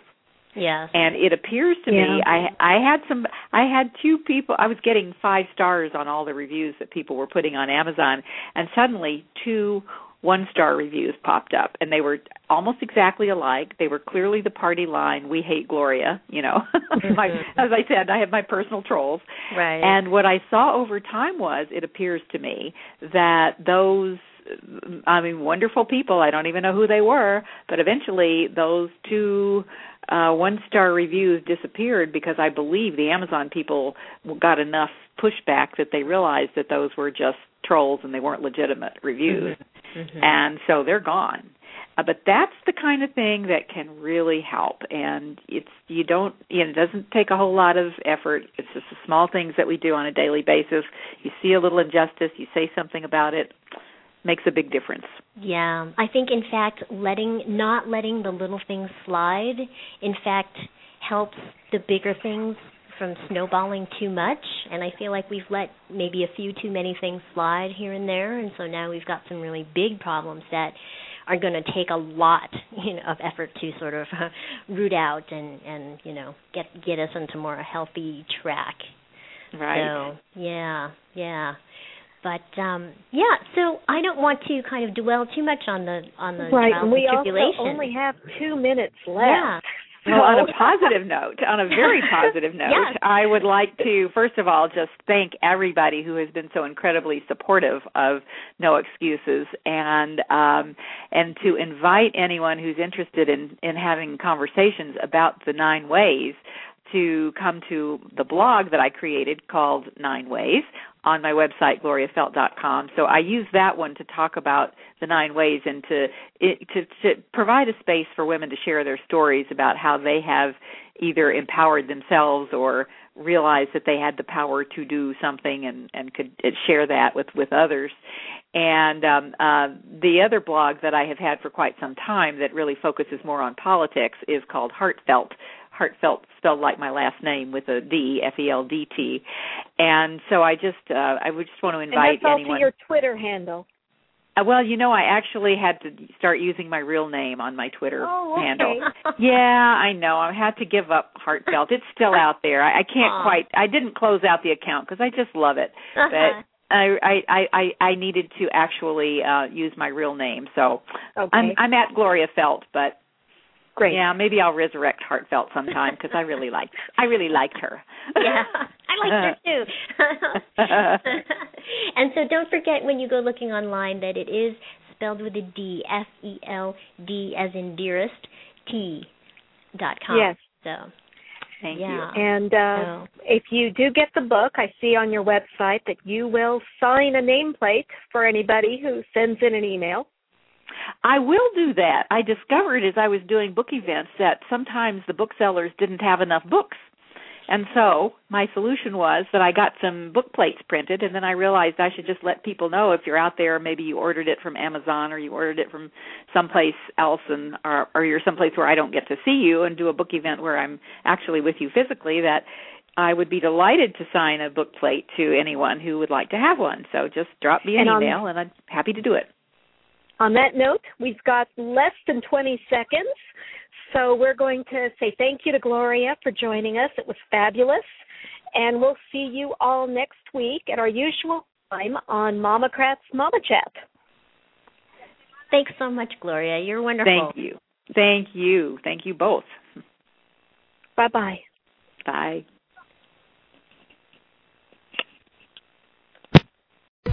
Yes. and it appears to me i i had some i had two people i was getting five stars on all the reviews that people were putting on amazon and suddenly two one star reviews popped up and they were almost exactly alike. They were clearly the party line we hate gloria you know. My, as i said i have my personal trolls. Right. and what I saw over time was, it appears to me, that those, I mean, wonderful people, I don't even know who they were, but eventually those two uh, one star reviews disappeared because I believe the Amazon people got enough pushback that they realized that those were just trolls and they weren't legitimate reviews. Mhm. And so they're gone. Uh, but that's the kind of thing that can really help and it's you don't you know it doesn't take a whole lot of effort it's just the small things that we do on a daily basis you see a little injustice you say something about it makes a big difference Yeah, I think in fact letting not letting the little things slide in fact helps the bigger things from snowballing too much and I feel like we've let maybe a few too many things slide here and there and so now we've got some really big problems that are going to take a lot you know of effort to sort of root out and and you know get get us into more a healthy track right so yeah, yeah. But um yeah, so I don't want to kind of dwell too much on the on the Right, trials and we and also only have two minutes left. yeah. Well, on a positive note, on a very positive note, Yes. I would like to first of all just thank everybody who has been so incredibly supportive of No Excuses, and um, and to invite anyone who's interested in in having conversations about the nine ways to come to the blog that I created called Nine Ways on my website gloriafeldt.com. So I use that one to talk about the nine ways and to it, to to provide a space for women to share their stories about how they have either empowered themselves or realized that they had the power to do something and and could share that with with others. And um, uh, the other blog that I have had for quite some time that really focuses more on politics is called Heartfeldt. Heartfeldt spelled like my last name with a D, F E L D T. And so I just uh, I would just want to invite and that's also anyone. your Twitter handle. Uh, well, you know, I actually had to start using my real name on my Twitter Oh, okay. handle. Yeah, I know. I had to give up heartfeldt. It's still out there. I, I can't quite. I didn't close out the account because I just love it. Uh-huh. But I, I I I needed to actually uh use my real name. So Okay. I'm I'm at Gloria Feldt, but Great. Yeah, maybe I'll resurrect Heartfeldt sometime because I really liked I really liked her. yeah, I like her too. and so don't forget when you go looking online that it is spelled with a D, F E L D as in dearest, T dot com. Yes. So Thank yeah. you. And uh, So- if you do get the book, I see on your website that you will sign a nameplate for anybody who sends in an email. I will do that. I discovered as I was doing book events that sometimes the booksellers didn't have enough books. And so my solution was that I got some book plates printed and then I realized I should just let people know if you're out there, maybe you ordered it from Amazon or you ordered it from someplace else and or, or you're someplace where I don't get to see you and do a book event where I'm actually with you physically that I would be delighted to sign a book plate to anyone who would like to have one. So just drop me an And on- email and I'm happy to do it. On that note, we've got less than 20 seconds. So we're going to say thank you to Gloria for joining us. It was fabulous. And we'll see you all next week at our usual time on MOMocrats Mama Chat. Thanks so much, Gloria. You're wonderful. Thank you. Thank you. Thank you both. Bye bye bye.